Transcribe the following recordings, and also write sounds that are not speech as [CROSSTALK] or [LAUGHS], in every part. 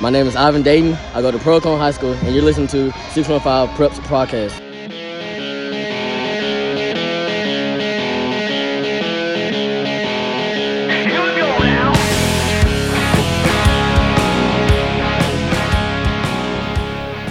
My name is Ivan Dayton. I go to Pearl-Cohn High School, and you're listening to 615 Preps Podcast.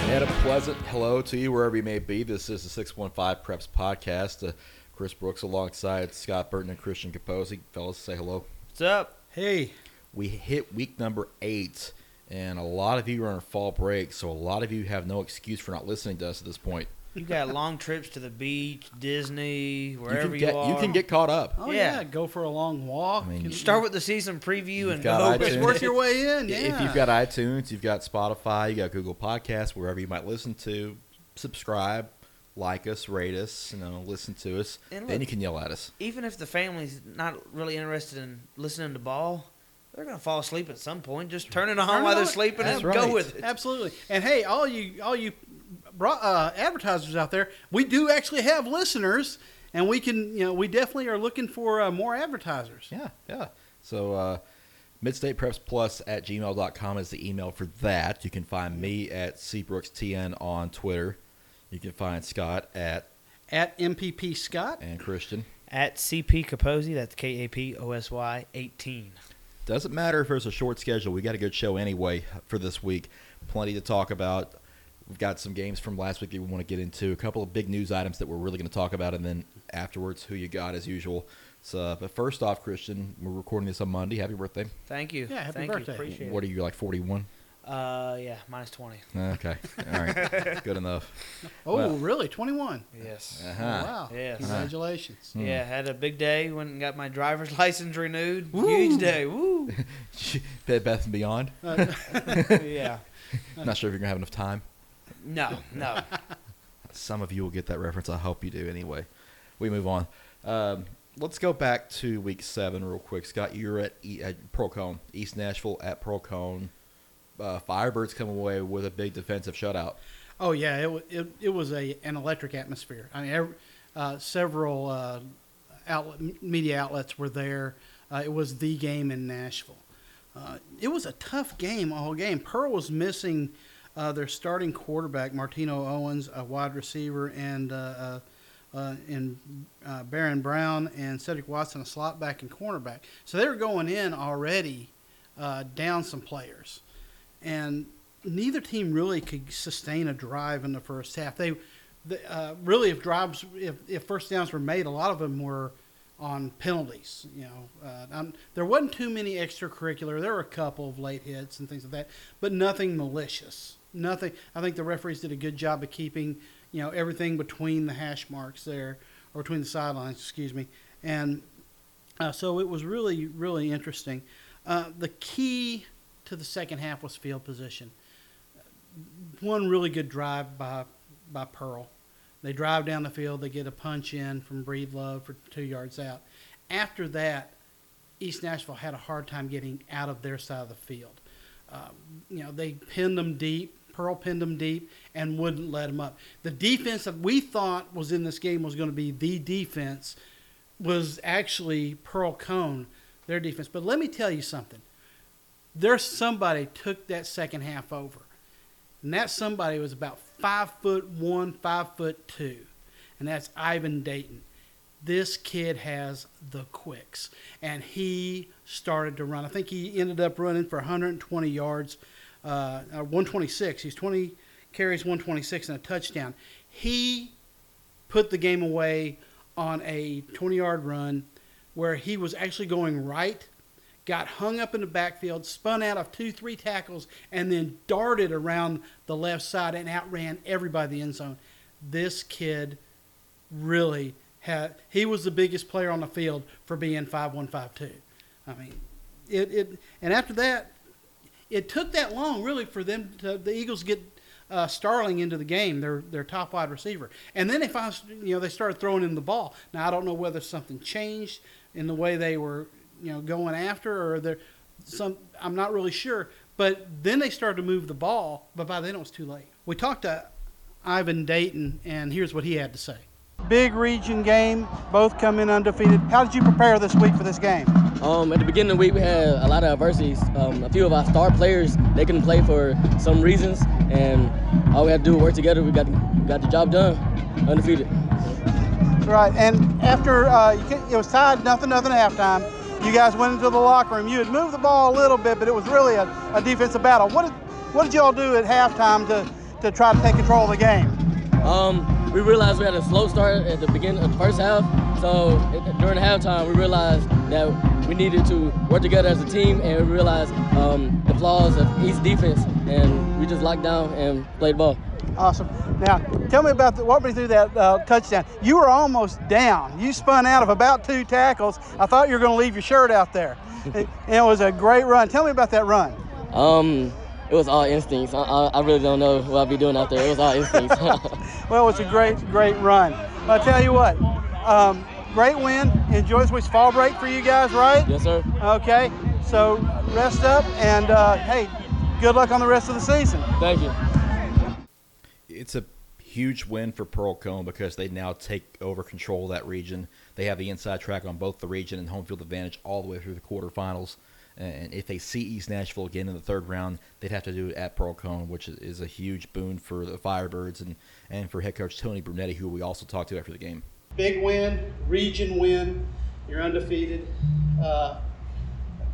And a pleasant hello to you wherever you may be. This is the 615 Preps Podcast. Uh, Chris Brooks alongside Scott Burton and Christian Kaposy. Fellas, say hello. What's up? Hey, We hit week number eight, and a lot of you are on a fall break, so a lot of you have no excuse for not listening to us at this point. You got [LAUGHS] long trips to the beach, Disney, You wherever can you, get are. you can get caught up. oh Yeah. yeah, go for a long walk. I mean, Can- Start with the season preview and got go. iTunes. It's worth your way in. [LAUGHS] Yeah. If you've got iTunes, you've got Spotify, you got Google Podcasts, wherever you might listen to, subscribe, like us, rate us, you know, listen to us. And then you can yell at us. Even if the family's not really interested in listening to ball, they're gonna fall asleep at some point. Just turn it on Turn it while they're on. sleeping That's and right. go with it. Absolutely. And hey, all you all you bro- uh, advertisers out there, we do actually have listeners, and we can you know we definitely are looking for uh, more advertisers. Yeah, yeah. So uh, Midstate Preps Plus at gmail.com is the email for that. You can find me at cbrookstn on Twitter. You can find Scott at At MPP Scott. and Christian. At CP Kaposy, that's K A P O S Y 18. Doesn't matter if there's a short schedule. We got a good show anyway for this week. Plenty to talk about. We've got some games from last week that we want to get into. A couple of big news items that we're really going to talk about, and then afterwards, who you got as usual. So, but first off, Christian, we're recording this on Monday. Happy birthday! Thank you. Yeah, happy Thank birthday. You. Appreciate What are you like, forty-one? It. Uh, yeah, minus 20. Okay, all right, [LAUGHS] good enough. Oh, Well- really? Twenty one. Yes. Uh-huh. wow. Yes. Congratulations. Hmm. Yeah, had a big day. Went and got my driver's [LAUGHS] license renewed. Huge day. Woo. [LAUGHS] Bed Bath and Beyond. Uh, yeah. Not sure if you're gonna have enough time. No, no. Some of you will get that reference. I hope you do. Anyway, we move on. Um, let's go back to week seven real quick. Scott, you're at, e- at Pearl-Cohn, East Nashville at Pearl-Cohn. Uh, Firebirds come away with a big defensive shutout. Oh yeah, it, it, it was a an electric atmosphere. I mean, every, uh, several uh, outlet, media outlets were there. Uh, it was the game in Nashville. Uh, it was a tough game all game. Pearl was missing uh, their starting quarterback Martino Owens, a wide receiver, and and Baron Brown and Cedric Watson, a slot back and cornerback. So they were going in already down some players, and neither team really could sustain a drive in the first half. They, the, uh, really, if drives, if, if first downs were made, a lot of them were on penalties. You know, uh, there wasn't too many extracurricular. There were a couple of late hits and things like that, but nothing malicious. Nothing. I think the referees did a good job of keeping, you know, everything between the hash marks there, or between the sidelines. Excuse me, and uh, so it was really, really interesting. Uh, the key to the second half was field position. One really good drive by by Pearl. They drive down the field. They get a punch in from Breedlove for two yards out. After that, East Nashville had a hard time getting out of their side of the field. Um, you know, they pinned them deep. Pearl pinned them deep and wouldn't let them up. The defense that we thought was in this game was going to be the defense was actually Pearl Cohn, their defense. But let me tell you something. There's somebody took that second half over. And that somebody was about five foot one, five foot two. And that's Ivan Dayton. This kid has the quicks. And he started to run. I think he ended up running for 120 yards, uh, uh, 126. He's 20 carries, 126, and a touchdown. He put the game away on a 20 yard run where he was actually going right, got hung up in the backfield, spun out of two, three tackles, and then darted around the left side and outran everybody in the end zone. This kid really had, he was the biggest player on the field for being 5152. I mean, it, it, and after that, it took that long really for them to, the Eagles get uh, Starling into the game, their their top wide receiver, and then they found you know they started throwing him the ball. Now I don't know whether something changed in the way they were you know going after, or there some I'm not really sure. But then they started to move the ball, but by then it was too late. We talked to Ivan Dayton, and here's what he had to say. Big region game, both come in undefeated. How did you prepare this week for this game? Um, at the beginning of the week, we had a lot of adversities. Um, a few of our star players they couldn't play for some reasons, and all we had to do was work together. We got got the job done, undefeated. Right, and after uh, you ca- it was tied nothing nothing at halftime, you guys went into the locker room. You had moved the ball a little bit, but it was really a, a defensive battle. What did what did y'all do at halftime to, to try to take control of the game? Um, we realized we had a slow start at the beginning of the first half, so during halftime, we realized that we needed to work together as a team, and we realized um, the flaws of each defense, and we just locked down and played ball. Awesome. Now, tell me about the, walk me through that uh, touchdown. You were almost down. You spun out of about two tackles. I thought you were going to leave your shirt out there. [LAUGHS] it, it was a great run. Tell me about that run. Um, it was all instincts. I, I, I really don't know what I'll be doing out there. It was all instincts. [LAUGHS] [LAUGHS] Well, it was a great, great run. I'll tell you what, um, great win. Enjoy this week's fall break for you guys, right? yes, sir. Okay, so rest up and uh, hey, good luck on the rest of the season. Thank you. it's a huge win for Pearl Cohn because they now take over control of that region. They have the inside track on both the region and home field advantage all the way through the quarterfinals. And if they see East Nashville again in the third round, they'd have to do it at Pearl Cohn, which is- is a huge boon for the Firebirds and, and for head coach Tony Brunetti, who we also talked to after the game. Big win, region win. You're undefeated. Uh,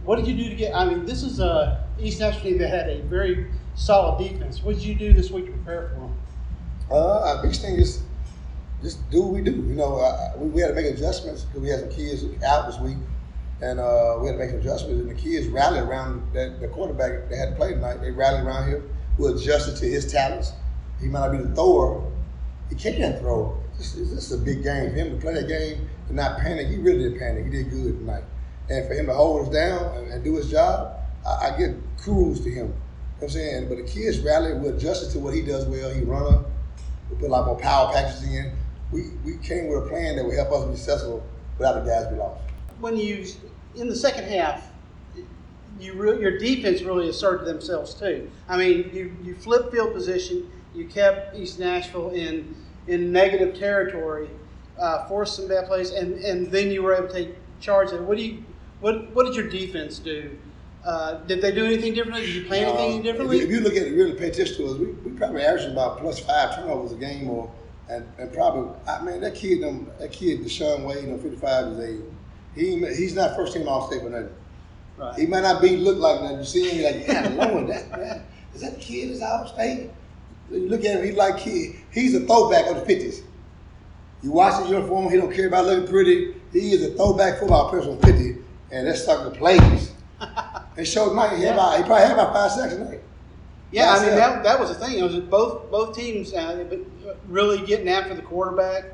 what did you do to get? I mean, this is a East Nashville team that had a very solid defense. What did you do this week to prepare for them? Uh, our biggest thing is just do what we do. You know, uh, we, we had to make adjustments because we had some kids out this week, and uh, we had to make some adjustments. And the kids rallied around that, the quarterback that had to play tonight. They rallied around him. We adjusted to his talents. He might not be the thrower. He can throw. This is, this is a big game for him to play that game and not panic. He really didn't panic. He did good tonight. And for him to hold us down and, and do his job, I, I give kudos to him. You know I'm saying? But the kids rallied. We adjusted to what he does well. He runner. We put a lot more power packages in. We, we came with a plan that would help us be successful without the guys we lost. When you in the second half, you re- your defense really asserted themselves too. I mean, you you flipped field position. You kept East Nashville in in negative territory, uh, forced some bad plays, and, and then you were able to take charge of it. What do you what what did your defense do? Uh, did they do anything differently? Did you play anything Um, differently? If you, if you look at it, really pay attention to us, we, we probably averaging about plus five turnovers a game, or and, and probably I mean that kid, them, that kid, Deshaun Wade, on 55 is a he he's not first team All State for nothing. right. He might not be look like that. You see him, you're like, yeah, Lord, that, man. Is that kid is All State. You look at him, he's like kid. He's a throwback of the 50s. You watch his uniform, he don't care about looking pretty. He is a throwback football player from 50, and stuck to plays. and showed Mike, he, had about, he probably had about five sacks tonight. Yeah, I mean that, that was the thing. It was both both teams uh, really getting after the quarterback,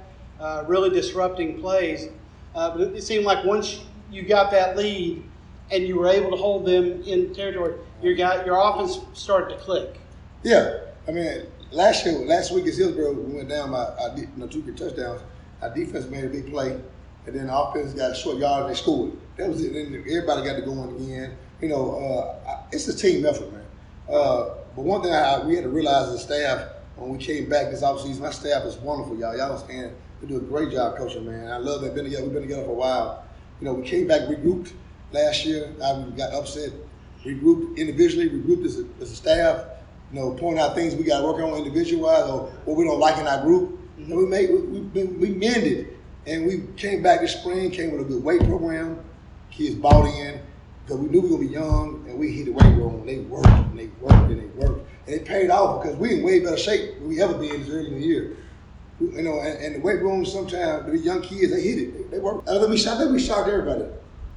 uh, really disrupting plays. Uh, but it, seemed like once you got that lead and you were able to hold them in territory, your guy, your offense started to click. Yeah, I mean, last year, last week at Hillsboro, we went down by you know, two good touchdowns. Our defense made a big play, and then the offense got a short yard and they scored. That was it. Then everybody got to go in again. You know, uh, it's a team effort, man. Uh, but one thing I, we had to realize as staff when we came back this offseason, my staff is wonderful, y'all. Y'all understand? We do a great job coaching, man. I love that. Been together. We've been together for a while. You know, we came back regrouped last year. I got upset. Regrouped individually. Regrouped as a, as a staff. You know, point out things we got to work on individual wise or what we don't like in our group. And we made we, we, we mended, and we came back this spring. Came with a good weight program. Kids bought in because we knew we were gonna be young, and we hit the weight room. And they worked and they worked and they worked, and it paid off because we in way better shape than we ever been this early in the year. You know, and, and the weight room sometimes the young kids they hit it. They, they work. Other than we I think we shocked everybody.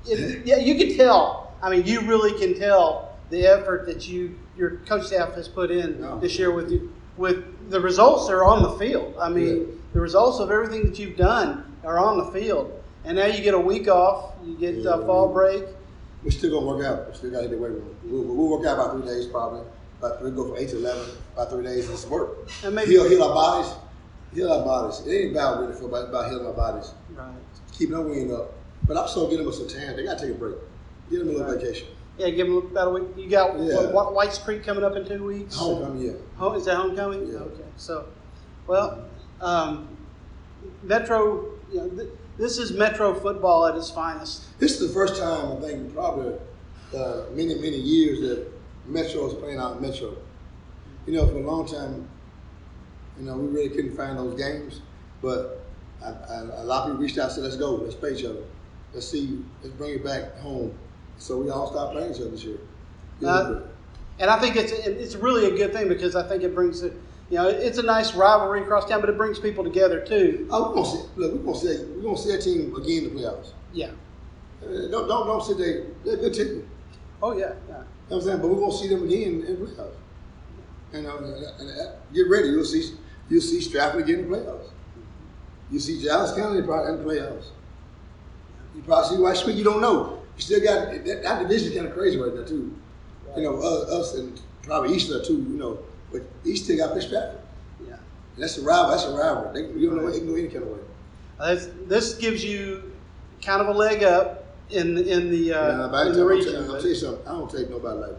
Yeah, you can tell. I mean, you really can tell the effort that you your coach staff has put in Yeah. this year with you, with the results that are on the field. I mean, Yeah. the results of everything that you've done are on the field. And now you get a week off. You get uh, Yeah. fall break. We're still gonna work out. We still gotta get the weight room. We'll, we'll work out about three days probably. But we'll go from eight to eleven. About three days. It's work. And maybe- heal, heal our bodies. Heal our bodies. It ain't about really football. It's about healing our bodies. Right. Keeping our wing up. But also get them some time. They gotta take a break. Get them a little Right. vacation. Yeah, give them about a week. You got Yeah. what, White's Creek coming up in two weeks. Homecoming, yeah. Home, is that homecoming? Yeah. Okay. So, well, um, Metro, you know, th- this is Metro football at its finest. This is the first time I think probably uh, many many years that Metro is playing out Metro. You know, for a long time, you know, we really couldn't find those games, but I, I, a lot of people reached out and said, "Let's go, let's play each other, let's see, let's bring it back home." So we all stopped playing each other this year. Uh. And I think it's it's really a good thing because I think it brings it. You know, it's a nice rivalry across town, but it brings people together too. Oh, we're gonna see. Look, we're gonna see. We're gonna see a team again in the playoffs. Yeah. Uh, don't don't don't sit there. They're a good team. Oh yeah. Yeah. You know what I'm saying? But we're gonna see them again in the playoffs. And, uh, and, uh, get ready. You'll see you'll see Stratford again in the playoffs. You see Giles County probably in the playoffs. You probably see White Smith. You don't know. You still got that, that division kind of crazy right now too. You know, us, us and probably Eastern too. You know, but East still got to play Stratford. Yeah. And that's a rival. That's a rival. They, you don't know. It can go any kind of way. Uh, This, this gives you kind of a leg up in in the uh, Nah, I in tell, the I'm region. tell, I'll tell you something. I don't take nobody like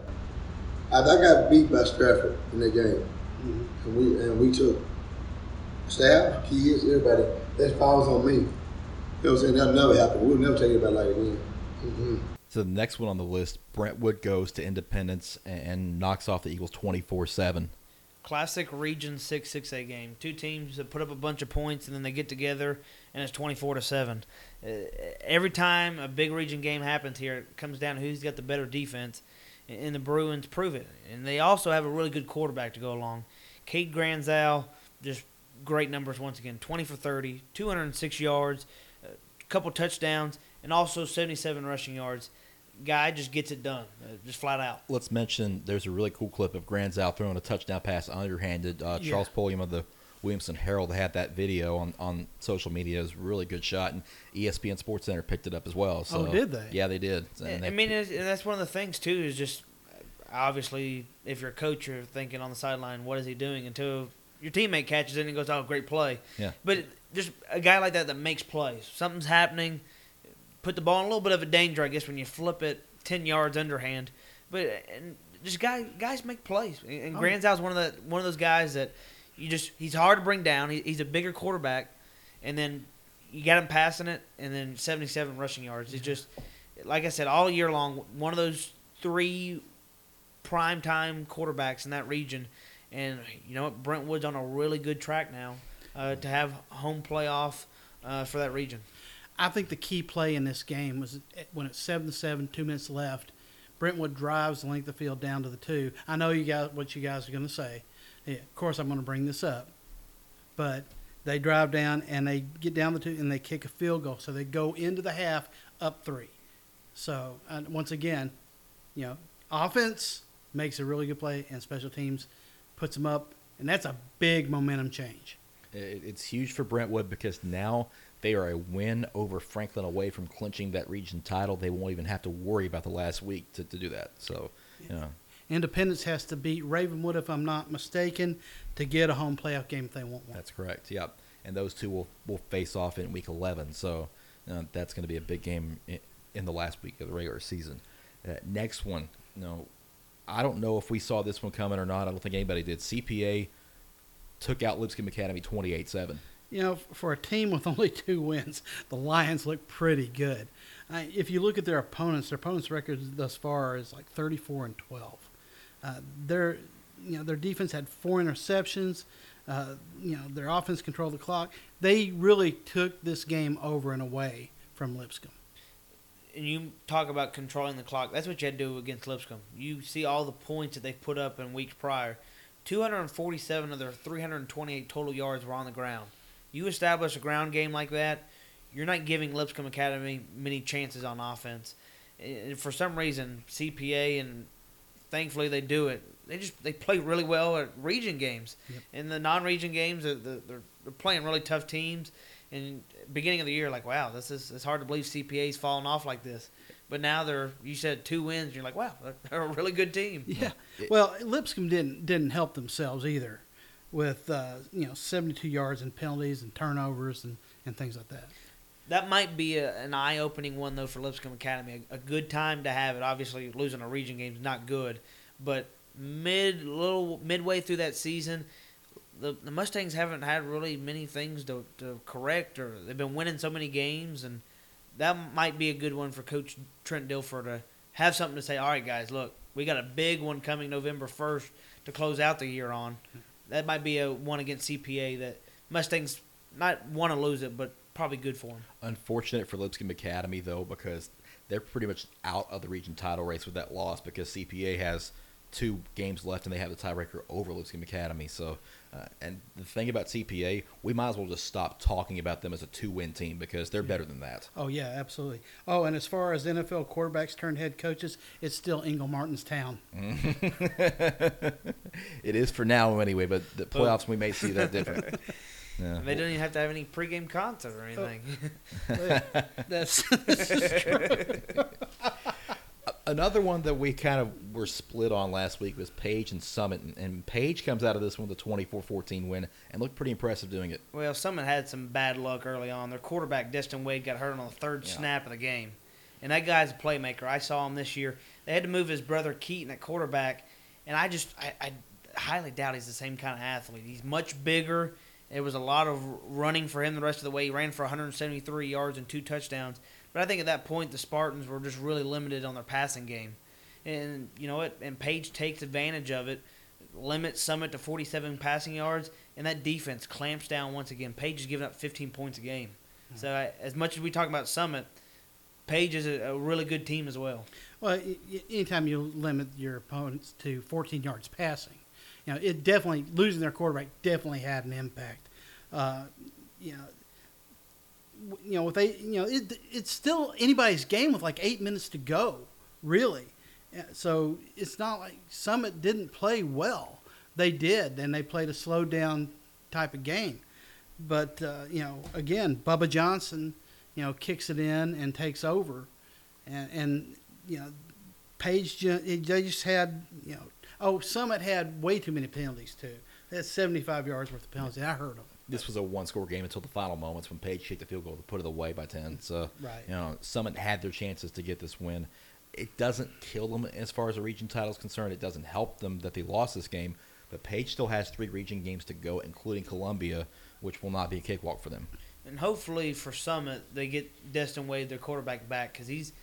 that. I, I got beat by Stratford in that game, Mm-hmm. and we and we took staff, kids, everybody. That falls on me. You know what I'm saying? That'll never happen. We'll never take anybody like it again. Mm-hmm. So the next one on the list, Brentwood goes to Independence and, and knocks off the Eagles twenty four seven. Classic Region Six Six A game. Two teams that put up a bunch of points and then they get together and it's twenty four to seven. Uh, every time a big region game happens here, it comes down to who's got the better defense, and the Bruins prove it. And they also have a really good quarterback to go along. Cade Granzow, just great numbers once again. Twenty for 30, 206 yards, a couple touchdowns, and also seventy seven rushing yards. Guy just gets it done, uh, just flat out. Let's mention there's a really cool clip of Granzow throwing a touchdown pass underhanded. Uh, Yeah. Charles Pulliam of the Williamson Herald had that video on, on social media. It was a really good shot, and ESPN Sports Center picked it up as well. So, Oh, did they? Yeah, they did. And I they- mean, it's, and that's one of the things too. Is just obviously, if you're a coach, you're thinking on the sideline, what is he doing? Until your teammate catches it and goes, "Oh, great play!" Yeah. But just a guy like that that makes plays. Something's happening. Put the ball in a little bit of a danger, I guess, when you flip it ten yards underhand. But and just guy guys make plays. And, and Oh. One of the one of those guys that you just he's hard to bring down. He, he's a bigger quarterback, and then you got him passing it, and then 77 rushing yards. It's just like I said all year long. One of those three prime time quarterbacks in that region, and you know what? Brentwood's on a really good track now uh, to have home playoff uh, for that region. I think the key play in this game was when it's seven to seven, two minutes left. Brentwood drives the length of field down to the two. I know you guys what you guys are going to say. Yeah, of course, I'm going to bring this up, but they drive down and they get down the two and they kick a field goal. So they go into the half up three. So and once again, you know, offense makes a really good play and special teams puts them up, and that's a big momentum change. It's huge for Brentwood because now they are a win over Franklin away from clinching that region title. They won't even have to worry about the last week to, to do that. So, you know, Independence has to beat Ravenwood, if I'm not mistaken, to get a home playoff game if they want one. that's correct. Yep. And those two will, will face off in week 11. So uh, that's going to be a big game in, in the last week of the regular season. Uh, next one, you know, I don't know if we saw this one coming or not. I don't think anybody did. CPA took out Lipscomb Academy 28 7. You know, for a team with [LAUGHS] only two wins, the Lions look pretty good. Uh, if you look at their opponents, their opponents' records thus far is like 34 and 12. Uh, their, you know, their defense had four interceptions. Uh, you know, their offense controlled the clock. They really took this game over and away from Lipscomb. and you talk about controlling the clock. That's what you had to do against Lipscomb. You see all the points that they put up in weeks prior. 247 of their 328 total yards were on the ground. You establish a ground game like that, you're not giving Lipscomb Academy many chances on offense. And for some reason, CPA and thankfully they do it. They just they play really well at region games. Yep. In the non-region games, they're, they're, they're playing really tough teams. And beginning of the year, like wow, this is it's hard to believe CPA's falling off like this. But now they're you said two wins. And you're like wow, they're, they're a really good team. Yeah. Well, Lipscomb didn't didn't help themselves either, with uh, you know 72 yards and penalties and turnovers and, and things like that. That might be a, an eye-opening one though for Lipscomb Academy. A, a good time to have it. Obviously, losing a region game is not good, but mid little midway through that season, the, the Mustangs haven't had really many things to, to correct, or they've been winning so many games, and that might be a good one for Coach Trent Dilfer to have something to say. All right, guys, look, we got a big one coming November first to close out the year on. That might be a one against CPA that Mustangs not want to lose it, but probably good for them. Unfortunate for Lipscomb Academy though, because they're pretty much out of the region title race with that loss because CPA has two games left and they have the tiebreaker over Lipscomb Academy. So, uh, and the thing about CPA, we might as well just stop talking about them as a two-win team because they're better than that. Oh yeah, absolutely. Oh, and as far as NFL quarterbacks turned head coaches, it's still Ingle Martin's town. [LAUGHS] it is for now anyway, but the playoffs we may see that different. [LAUGHS] Yeah. They don't even have to have any pregame concert or anything. [LAUGHS] That's Another one that we kind of were split on last week was Page and Summit, and, and Page comes out of this one with a 24-14 win and looked pretty impressive doing it. Well, Summit had some bad luck early on. Their quarterback, Destin Wade, got hurt on the third Yeah. snap of the game. And that guy's a playmaker. I saw him this year. They had to move his brother Keaton at quarterback, and I just I, I highly doubt he's the same kind of athlete. He's much bigger. It was a lot of running for him the rest of the way. He ran for 173 yards and two touchdowns. But I think at that point the Spartans were just really limited on their passing game. And you know what? And Page takes advantage of it, limits Summit to 47 passing yards, and that defense clamps down once again. Page is giving up 15 points a game. So I, as much as we talk about Summit, Page is a, a really good team as well. well. Anytime you limit your opponents to 14 yards passing, you know it definitely losing their quarterback definitely had an impact. Uh, you know, you know, if they, you know, it, it's still anybody's game with like eight minutes to go, really. So it's not like Summit didn't play well. They did, and they played a slowed down type of game. But uh, you know, again, Bubba Johnson, you know, kicks it in and takes over, and and you know, Page they just had you know, oh Summit had way too many penalties too. They had 75 yards worth of penalties. I heard them. This was a one-score game until the final moments when Page kicked the field goal to put it away by 10. So, Right. you know, Summit had their chances to get this win. It doesn't kill them as far as the region title is concerned. It doesn't help them that they lost this game. But Page still has three region games to go, including Columbia, which will not be a cakewalk for them. And hopefully for Summit, they get Destin Wade, their quarterback, back because he's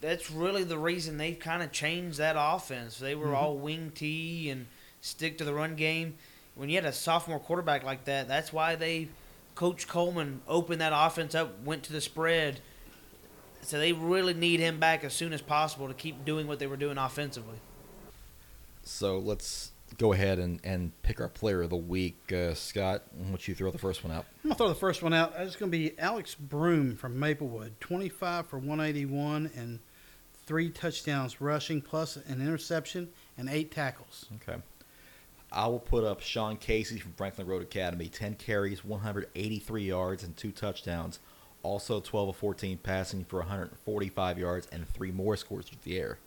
that's really the reason they've kind of changed that offense. They were mm-hmm. all wing T and stick to the run game. When you had a sophomore quarterback like that, that's why they, Coach Coleman opened that offense up, went to the spread. So they really need him back as soon as possible to keep doing what they were doing offensively. So let's go ahead and, and pick our player of the week. Uh, Scott, why don't you throw the first one out? I'm gonna throw the first one out. It's gonna be Alex Broom from Maplewood, 25 for 181 and three touchdowns rushing, plus an interception and eight tackles. Okay. I will put up Sean Casey from Franklin Road Academy, 10 carries, 183 yards, and two touchdowns. Also 12 of 14 passing for 145 yards and three more scores through the air.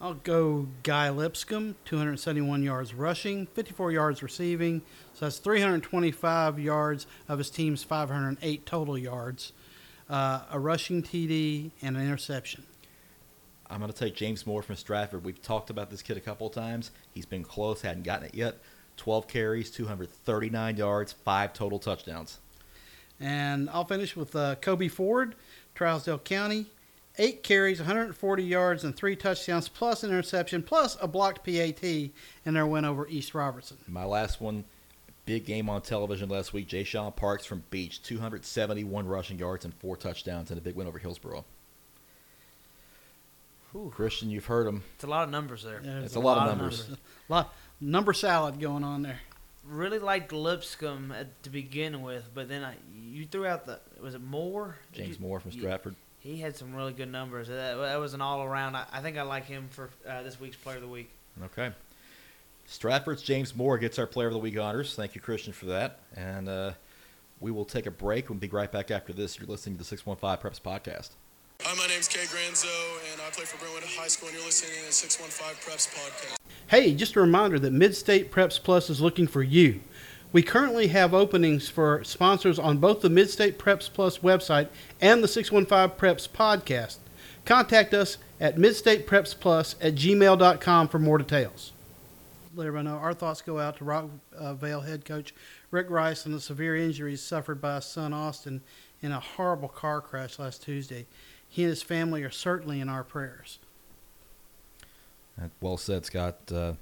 I'll go Guy Lipscomb, 271 yards rushing, 54 yards receiving. So that's 325 yards of his team's 508 total yards, uh, a rushing TD, and an interception. I'm going to take James Moore from Stratford. We've talked about this kid a couple of times. He's been close, hadn't gotten it yet. 12 carries, 239 yards, five total touchdowns. And I'll finish with uh, Kobe Ford, Trousdale County, eight carries, 140 yards, and three touchdowns, plus an interception, plus a blocked PAT in their win over East Robertson. My last one, big game on television last week. Jay Sean Parks from Beech, 271 rushing yards and four touchdowns, and a big win over Hillsboro. Christian, you've heard them. It's a lot of numbers there. There's It's a lot of numbers. a lot number salad going on there. Really liked Lipscomb at, to begin with, but then I, you threw out the was it Moore? James you- Moore from you- Stratford. He had some really good numbers. That, that was an all around. I, I think I like him for uh, this week's Player of the Week. Okay. Stratford's James Moore gets our Player of the Week honors. Thank you, Christian, for that. And uh, we will take a break. We'll be right back after this. You're listening to the 615 Preps Podcast. Hi, my name's Cade Granzow, and I play for Brentwood High School, and you're listening to the 615 Preps Podcast. Hey, just a reminder that Midstate Preps Plus is looking for you. We currently have openings for sponsors on both the Midstate Preps Plus website and the 615 Preps podcast. Contact us at midstateprepsplus at gmail.com for more details. let everyone know our thoughts go out to Rockvale uh, head coach Rick Rice and the severe injuries suffered by his son Austin in a horrible car crash last Tuesday. He and his family are certainly in our prayers. Uh, Well said, Scott. Uh,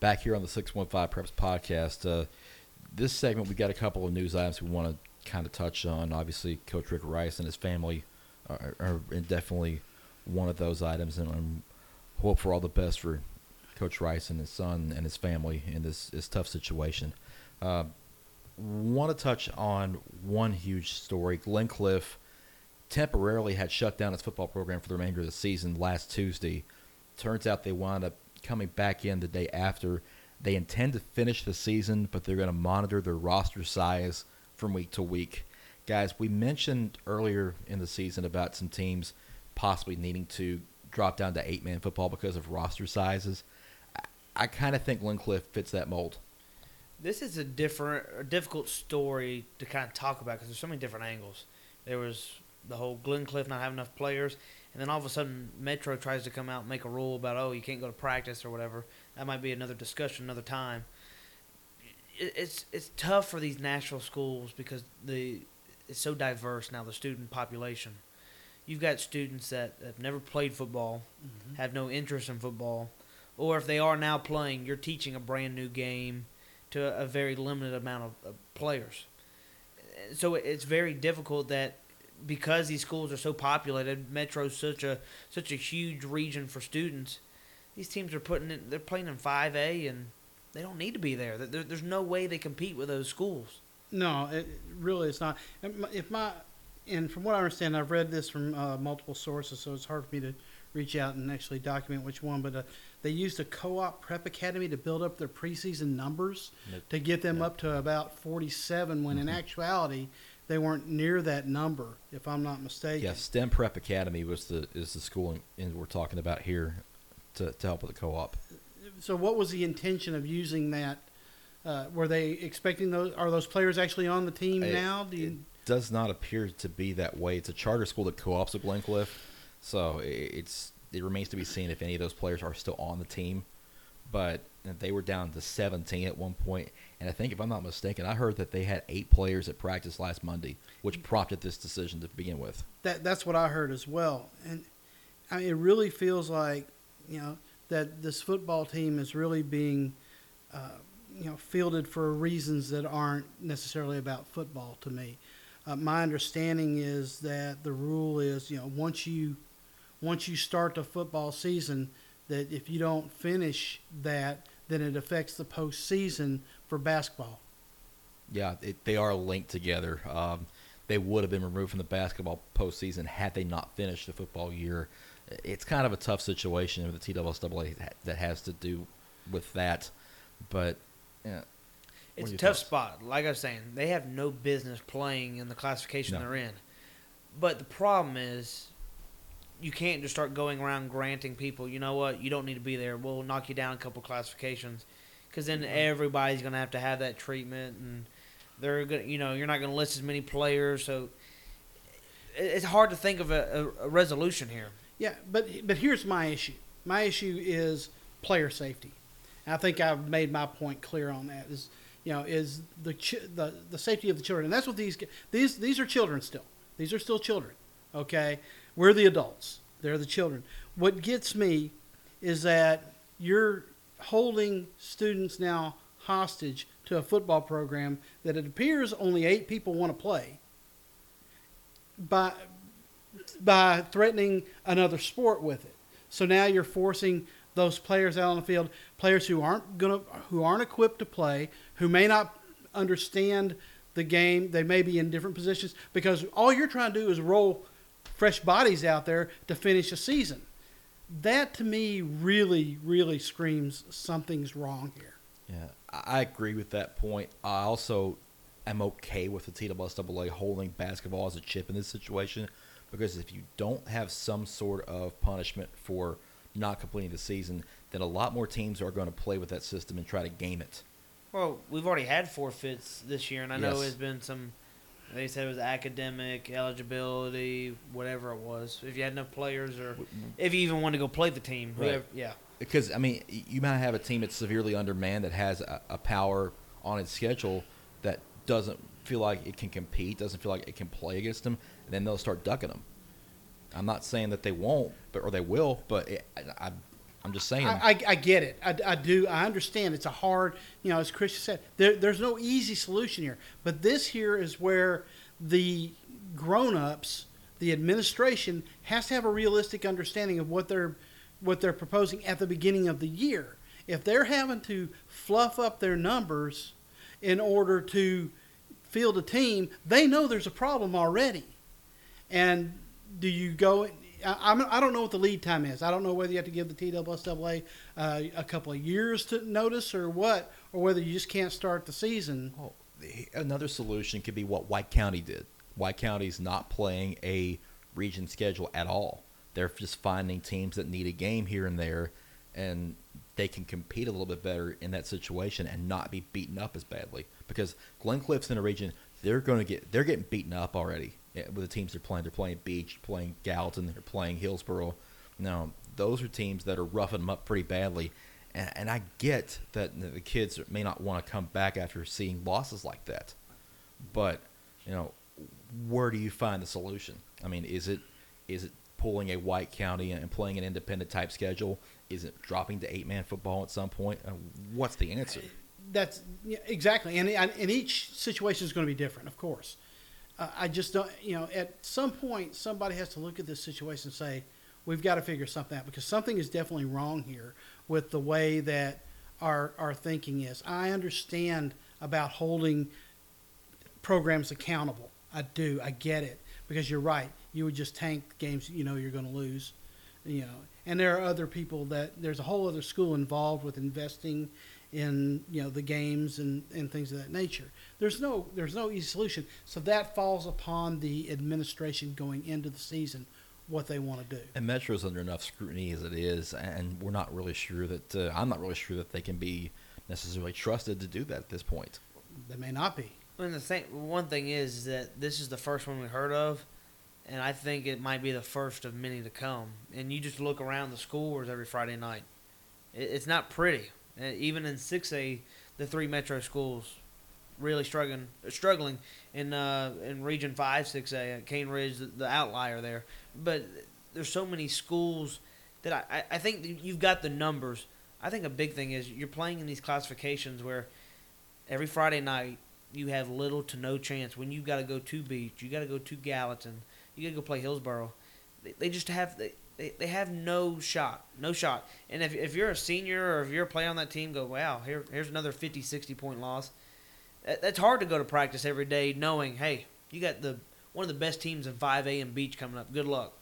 back here on the 615 Preps podcast, uh, this segment we got a couple of news items we want to kind of touch on. Obviously, Coach Rick Rice and his family are, are definitely one of those items, and um, hope for all the best for Coach Rice and his son and his family in this, this tough situation. Uh, want to touch on one huge story. Glencliff temporarily had shut down its football program for the remainder of the season last Tuesday. Turns out they wound up coming back in the day after. They intend to finish the season, but they're going to monitor their roster size from week to week. Guys, we mentioned earlier in the season about some teams possibly needing to drop down to eight man football because of roster sizes. I, I kind of think Glencliff fits that mold. This is a different, a difficult story to kind of talk about because there's so many different angles. There was the whole Glencliff not having enough players, and then all of a sudden Metro tries to come out and make a rule about oh you can't go to practice or whatever. That might be another discussion another time. It's it's tough for these national schools because the it's so diverse now the student population. You've got students that have never played football, mm-hmm. have no interest in football, or if they are now playing, you're teaching a brand new game to a very limited amount of, of players. So it's very difficult that because these schools are so populated, Metro's such a such a huge region for students. These teams are putting in, they're playing in five A and they don't need to be there. There- There's no way they compete with those schools. No, it, really, it's not. And If my and from what I understand, I've read this from uh, multiple sources, so it's hard for me to reach out and actually document which one. But uh, they used a co-op prep academy to build up their preseason numbers Yep. to get them Yeah. up to about forty-seven. When in Mhm. actuality, they weren't near that number, if I'm not mistaken. Yeah, STEM Prep Academy was the is the school in, we're talking about here to, to help with the co-op. So, what was the intention of using that? Uh, were they expecting those? Are those players actually on the team It- now? Do it you, does not appear to be that way. It's a charter school that co-ops with Glencliff, so it's it remains to be seen if any of those players are still on the team. But they were down to 17 at one point, and I think if I'm not mistaken, I heard that they had eight players at practice last Monday, which prompted this decision to begin with. that that's what I heard as well. And I mean, it really feels like you know that this football team is really being uh, you know fielded for reasons that aren't necessarily about football to me. Uh, my understanding is that the rule is you know once you once you start the football season that if you don't finish that then it affects the postseason for basketball. Yeah, it, they are linked together. Um, they would have been removed from the basketball postseason had they not finished the football year. It's kind of a tough situation with the TSSAA that has to do with that. But yeah, It's a tough thoughts? spot. Like I was saying, they have no business playing in the classification No. they're in. But the problem is, you can't just start going around granting people, you know what, you don't need to be there. We'll knock you down a couple classifications, because then mm-hmm. everybody's going to have to have that treatment, and they're going, you know, you're not going to list as many players. So it's hard to think of a, a, a resolution here. Yeah, but but here's my issue. My issue is player safety. And I think I've made my point clear on that. Is you know is the ch- the the safety of the children. And that's what these these these are children still. These are still children. Okay, we're the adults. They're the children. What gets me is that you're holding students now hostage to a football program that it appears only eight people want to play by by threatening another sport with it. So now you're forcing those players out on the field, players who aren't gonna who aren't equipped to play, who may not understand the game, they may be in different positions because all you're trying to do is roll fresh bodies out there to finish a season. That to me really, really screams something's wrong here. yeah, I I agree with that point. I also am okay with the TSSAA holding basketball as a chip in this situation because if you don't have some sort of punishment for not completing the season, then a lot more teams are going to play with that system and try to game it. Well, we've already had forfeits this year, and I know Yes. there's been some. They said it was academic eligibility, whatever it was. If you had enough players, or mm. if you even wanted to go play the team, Right. whoever, yeah. because I mean, you might have a team that's severely undermanned that has a, a power on its schedule that doesn't feel like it can compete, doesn't feel like it can play against them, and then they'll start ducking them. I'm not saying that they won't, but or they will, but it, I, I, I'm just saying. I, I, I get it. I, I do. I understand. It's a hard, you know, as Christian said, there, there's no easy solution here. But this here is where the grown-ups, the administration, has to have a realistic understanding of what they're what they're proposing at the beginning of the year. If they're having to fluff up their numbers in order to field a team, they know there's a problem already. And do you go? I, I'm, don't know what the lead time is. I don't know whether you have to give the TSSAA uh, a couple of years to notice or what, or whether you just can't start the season. The- another solution could be what White County did. White County's not playing a region schedule at all. They're just finding teams that need a game here and there, and they can compete a little bit better in that situation and not be beaten up as badly. Because Glencliff's in a region, they're going to get they're getting beaten up already with the teams they're playing. They're playing Beech, playing Gallatin, they're playing Hillsboro. Now those are teams that are roughing them up pretty badly. And, and I get that the kids may not want to come back after seeing losses like that, but you know, where do you find the solution? I mean, is it is it pulling a White County and playing an independent type schedule? Is it dropping to eight man football at some point? Uh, what's the answer? That's yeah, exactly, and and each situation is going to be different, of course. Uh, I just don't, you know, at some point somebody has to look at this situation and say, we've got to figure something out because something is definitely wrong here with the way that our our thinking is. I understand about holding programs accountable. I do. I get it because you're right. You would just tank games you know you're going to lose, you know. And there are other people that there's a whole other school involved with investing in you know the games and, and things of that nature. There's no there's no easy solution. So that falls upon the administration going into the season what they want to do. And Metro's under enough scrutiny as it is, and we're not really sure that uh, I'm not really sure that they can be necessarily trusted to do that at this point. They may not be. And the thing, one thing is that this is the first one we heard of, and I think it might be the first of many to come. And you just look around the scores every Friday night; it, it's not pretty. Uh, even in six A, the three metro schools really struggling, struggling in uh, in Region Five, six A, Cane Ridge, the, the outlier there. But there's so many schools that I, I, I think you've got the numbers. I think a big thing is you're playing in these classifications where every Friday night you have little to no chance when you've got to go to Beech, you got to go to Gallatin, you got to go play Hillsboro. They, they just have they, they, they have no shot, no shot. And if, if you're a senior or if you're a player on that team, go wow, here here's another 50, 60 point loss. That, that's hard to go to practice every day knowing, hey, you got the one of the best teams in 5A and Beech coming up. Good luck.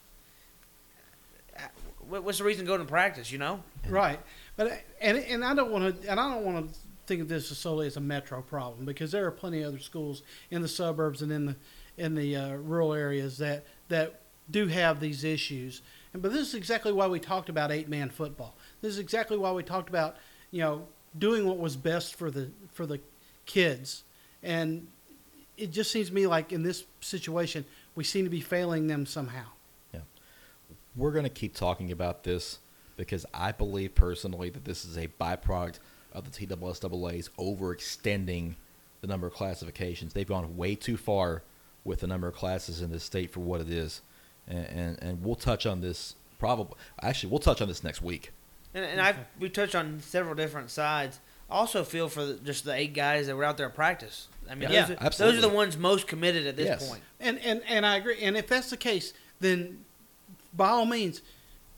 What's the reason to go to practice? You know, Right, but and and I don't want to and I don't want to think of this as solely as a metro problem because there are plenty of other schools in the suburbs and in the in the uh, rural areas that that do have these issues. And but this is exactly why we talked about eight man football. This is exactly why we talked about you know doing what was best for the for the kids. And it just seems to me like in this situation we seem to be failing them somehow. Yeah, we're going to keep talking about this because I believe personally that this is a byproduct of the TSSAA's overextending the number of classifications. They've gone way too far with the number of classes in this state for what it is, and and, and we'll touch on this probably. Actually, we'll touch on this next week. And, and I we touched on several different sides. Also feel for the, just the eight guys that were out there at practice. I mean, Yeah, those, are, those are the ones most committed at this Yes. point. And and and I agree. And if that's the case, then by all means,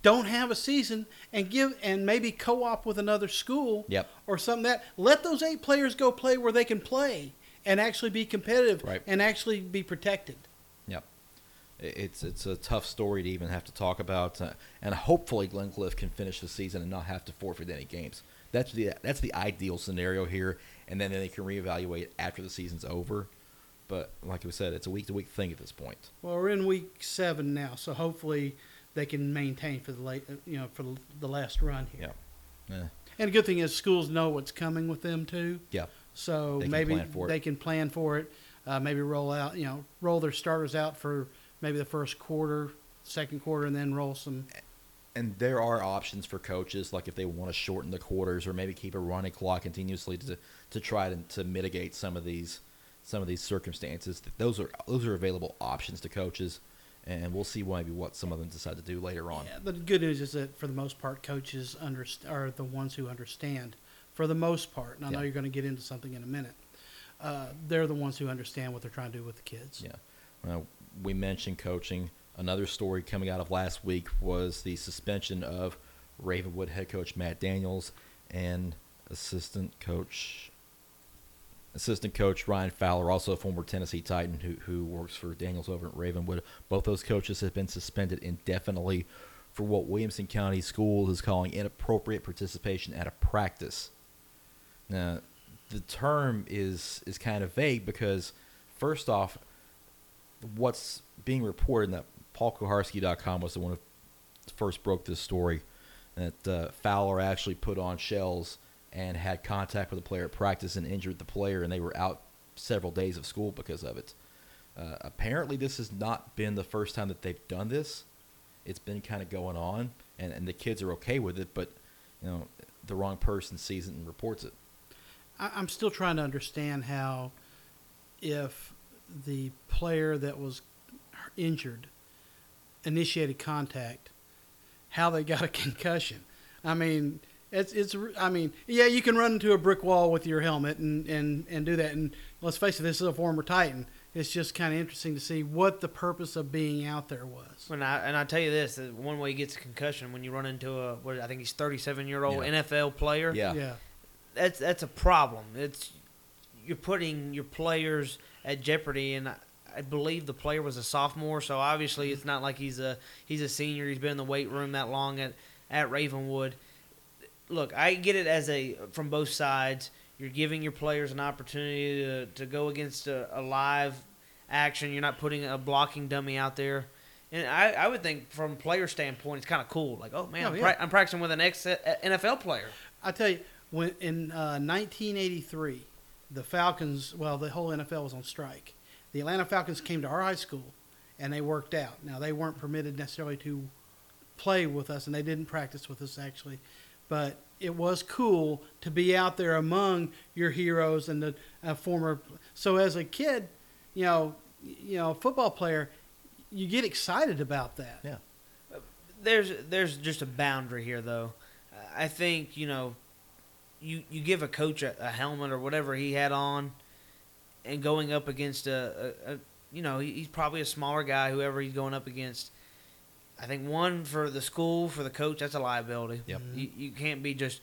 don't have a season and give and maybe co-op with another school Yep. or something that let those eight players go play where they can play and actually be competitive Right. and actually be protected. It's it's a tough story to even have to talk about, uh, and hopefully Glencliff can finish the season and not have to forfeit any games. That's the that's the ideal scenario here, and then they can reevaluate after the season's over. But like we said, it's a week to week thing at this point. Well, we're in week seven now, so hopefully they can maintain for the late, you know, for the last run here. Yeah. Eh, And the good thing is schools know what's coming with them too. yeah. So They can maybe plan for it. they can plan for it. Uh, maybe roll out, you know, roll their starters out for maybe the first quarter, second quarter, and then roll some. and there are options for coaches, like if they want to shorten the quarters or maybe keep a running clock continuously to to try to, to mitigate some of these some of these circumstances. Those are those are available options to coaches, and we'll see maybe what some of them decide to do later on. Yeah, the good news is that for the most part, coaches underst- are the ones who understand. For the most part, and I know you're going to get into something in a minute. Uh, they're the ones who understand what they're trying to do with the kids. Yeah. Well, we mentioned coaching. Another story coming out of last week was the suspension of Ravenwood head coach Matt Daniels and assistant coach assistant coach Ryan Fowler, also a former Tennessee Titan who who works for Daniels over at Ravenwood. Both those coaches have been suspended indefinitely for what Williamson County Schools is calling inappropriate participation at a practice. Now, the term is is kind of vague because first off, what's being reported that Paul PaulKuharski.com was the one who first broke this story that uh, Fowler actually put on shells and had contact with the player at practice and injured the player, and they were out several days of school because of it. Uh, apparently, this has not been the first time that they've done this. It's been kind of going on, and, and the kids are okay with it, but you know, the wrong person sees it and reports it. I'm still trying to understand how, if the player that was injured initiated contact, how they got a [LAUGHS] concussion. I mean, it's it's. I mean, yeah, you can run into a brick wall with your helmet and and and do that. And let's face it, this is a former Titan. It's just kind of interesting to see what the purpose of being out there was. When I and I tell you this, one way he gets a concussion when you run into a what I think he's 37 year old Yeah. NFL player. Yeah. Yeah. that's that's a problem. It's you're putting your players at jeopardy, and I, I believe the player was a sophomore, so obviously it's not like he's a he's a senior. He's been in the weight room that long at at Ravenwood. Look, I get it as a from both sides. You're giving your players an opportunity to, to go against a, a live action. You're not putting a blocking dummy out there. And I, I would think from player standpoint, it's kind of cool. Like, oh man, Oh, I'm, yeah. pra- I'm practicing with an ex NFL player. I tell you, when in uh, 1983, the Falcons, well, the whole NFL was on strike. The Atlanta Falcons came to our high school, and they worked out. Now they weren't permitted necessarily to play with us, and they didn't practice with us actually, but it was cool to be out there among your heroes and the uh, former. So as a kid, you know, you know, football player, you get excited about that. Yeah. there's there's just a boundary here though. I think you know, you you give a coach a, a helmet or whatever he had on, and going up against a, a, a you know he's probably a smaller guy whoever he's going up against. I think one for the school for the coach that's a liability. Yep. You you can't be just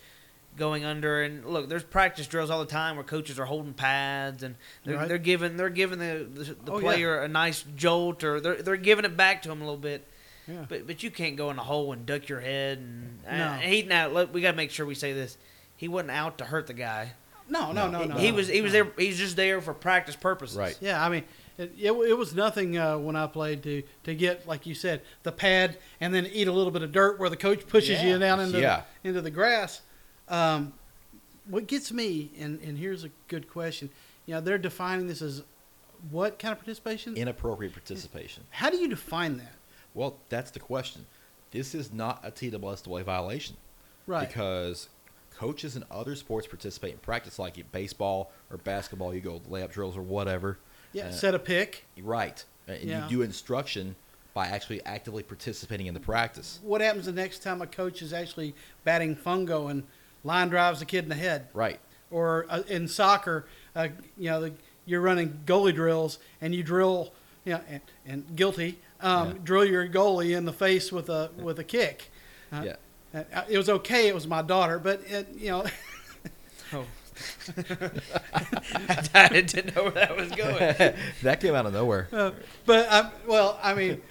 going under and look. There's practice drills all the time where coaches are holding pads and they're, Right. they're giving they're giving the the, the Oh, yeah. player a nice jolt or they're they're giving it back to him a little bit. Yeah. But but you can't go in a hole and duck your head and No. uh, he now look, we got to make sure we say this. He wasn't out to hurt the guy. No, no, no, no. he was he was no. there. He's just there for practice purposes. Right. Yeah, I mean, it, it, it was nothing uh, when I played to to get like you said the pad and then eat a little bit of dirt where the coach pushes Yeah. you down into Yeah. the, into the grass. Um, what gets me, and and here's a good question. You know, they're defining this as what kind of participation? Inappropriate participation. How do you define that? Well, that's the question. This is not a TSSAA violation. Right. Because coaches in other sports participate in practice, like in baseball or basketball, you go layup drills or whatever. yeah, Uh, set a pick. Right. And Yeah. you do instruction by actually actively participating in the practice. What happens the next time a coach is actually batting fungo and line drives a kid in the head? Right. or uh, in soccer, uh, you know, the, you're running goalie drills and you drill, you know, and, and guilty, um, Yeah. drill your goalie in the face with a with a kick. Uh, Yeah. Uh, It was okay. It was my daughter, but it, you know, [LAUGHS] Oh. [LAUGHS] I didn't know where that was going. [LAUGHS] that came out of nowhere. uh, but um, well, I mean,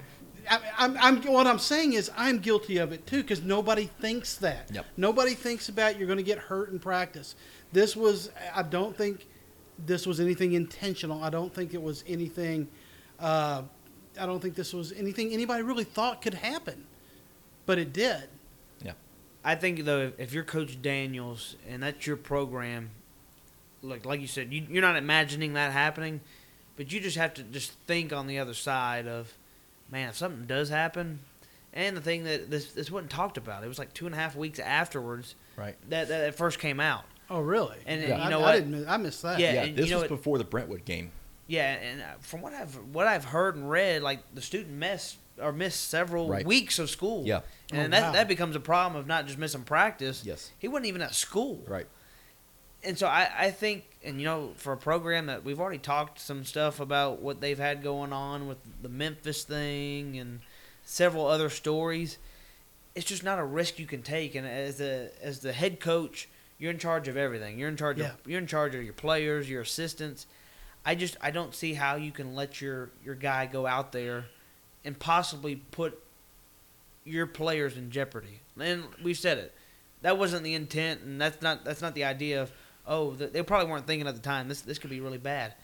I, I'm, I'm what I'm saying is I'm guilty of it too because nobody thinks that. Yep. Nobody thinks about you're going to get hurt in practice. This was I don't think this was anything intentional. I don't think it was anything. Uh, I don't think this was anything anybody really thought could happen, but it did. Yeah. I think though, if, if you're Coach Daniels and that's your program, look, like you said, you, you're not imagining that happening, but you just have to just think on the other side of, man, if something does happen, And the thing that this this wasn't talked about. It was like two and a half weeks afterwards Right. that that it first came out. Oh, really? And, Yeah. you I, know I what? didn't. miss- I missed that. Yeah, Yeah, and this you know was what- before the Brentwood game. Yeah, and uh, from what I've what I've heard and read, like the student missed or missed several Right. weeks of school. Yeah. and Oh, that wow. that becomes a problem of not just missing practice. Yes. he wasn't even at school. Right. And so I, I think, and you know, for a program that we've already talked some stuff about what they've had going on with the Memphis thing and several other stories, it's just not a risk you can take. And as the as the head coach, you're in charge of everything. You're in charge Yeah. of you're in charge of your players, your assistants. I just I don't see how you can let your your guy go out there and possibly put your players in jeopardy. And we said it. That wasn't the intent, and that's not that's not the idea of oh they probably weren't thinking at the time this this could be really bad,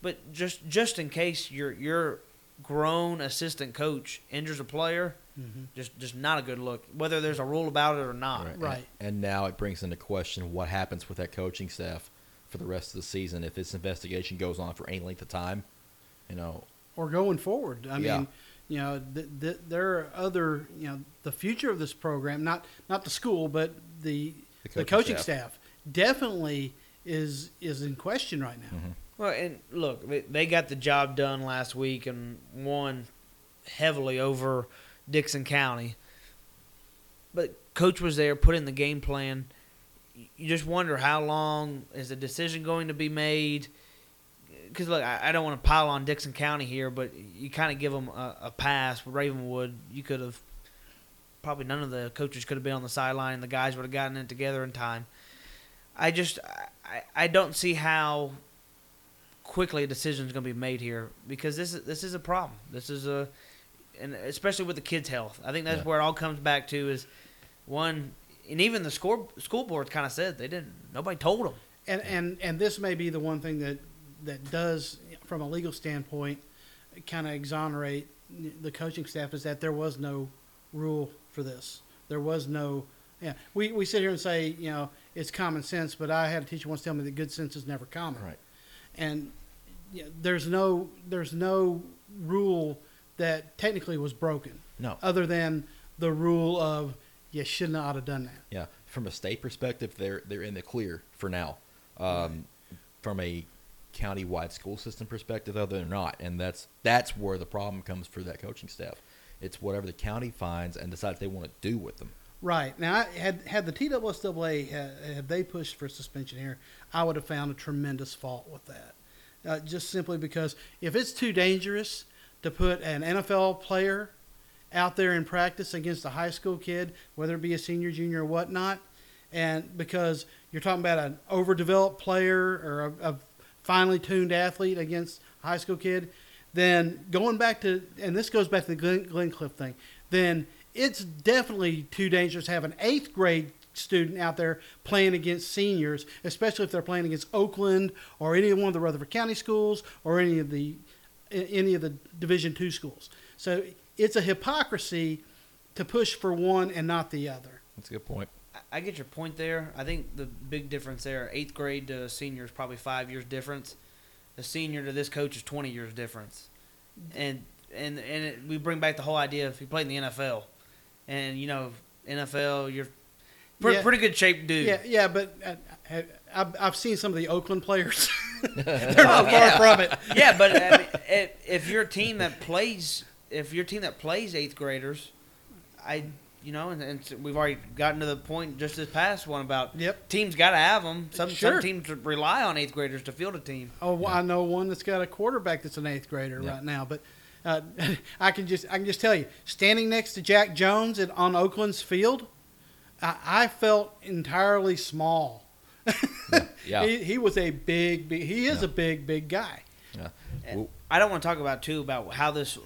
but just just in case your your grown assistant coach injures a player, Mhm. just just not a good look. Whether there's a rule about it or not. Right. Right. And, and now it brings into question what happens with that coaching staff for the rest of the season if this investigation goes on for any length of time. You know, or going forward. I Yeah. mean, you know, th- th- there are other, you know, the future of this program, not not the school, but the The the coaching coaching, staff. staff. definitely is is in question right now. Mhm. Well, and look, they, they got the job done last week and won heavily over Dickson County. But coach was there, put in the game plan. You just wonder how long is the decision going to be made? Because look, I, I don't want to pile on Dickson County here, but you kind of give them a, a pass. With Ravenwood, you could have probably none of the coaches could have been on the sideline. and The guys would have gotten it together in time. I just I, I don't see how quickly a decision is going to be made here because this is this is a problem. This is a and especially with the kids' health. I think that's Yeah. where it all comes back to is one and even the score school board kind of said they didn't nobody told them. And and and this may be the one thing that that does, from a legal standpoint, kind of exonerate the coaching staff is that there was no rule for this. There was no. Yeah, we, we sit here and say, you know, it's common sense, but I had a teacher once tell me that good sense is never common. Right. and you know, there's no there's no rule that technically was broken no. other than the rule of you should not have done that. Yeah, from a state perspective, they're they're in the clear for now. Um, From a county-wide school system perspective, though, they're not, and that's that's where the problem comes for that coaching staff. It's whatever the county finds and decides they want to do with them. Right now, had had the TSSAA had, had they pushed for suspension here, I would have found a tremendous fault with that. Uh, just simply because if it's too dangerous to put an NFL player out there in practice against a high school kid, whether it be a senior, junior, or whatnot, and because you're talking about an overdeveloped player or a, a finely tuned athlete against a high school kid, then going back to, and this goes back to the Glen, Glencliff thing, then it's definitely too dangerous to have an eighth grade student out there playing against seniors, especially if they're playing against Oakland or any one of the Rutherford County schools or any of the any of the Division two schools. So it's a hypocrisy to push for one and not the other. That's a good point. I- I get your point there. I think the big difference there, eighth grade to senior is probably five years difference. The senior to this coach is twenty years difference, and and and it, we bring back the whole idea if you played in the NFL, and you know NFL, you're pretty, Yeah. pretty good shape dude. Yeah, yeah, but uh, I- I've, I've seen some of the Oakland players. [LAUGHS] [LAUGHS] They're Oh, not yeah. far from it. [LAUGHS] yeah, but I mean, if, if you're a team that plays, if you're a team that plays eighth graders, I, you know, and, and we've already gotten to the point just this past one about Yep. teams got to have them. Some Sure. some teams rely on eighth graders to field a team. Oh, well, I know one that's got a quarterback that's an eighth grader Yeah. right now. But uh, [LAUGHS] I can just I can just tell you, standing next to Jack Jones at, on Oakland's field, I, I felt entirely small. Yeah. [LAUGHS] he, he was a big, big. He is Yeah. a big, big guy. Yeah. And I don't want to talk about too about how this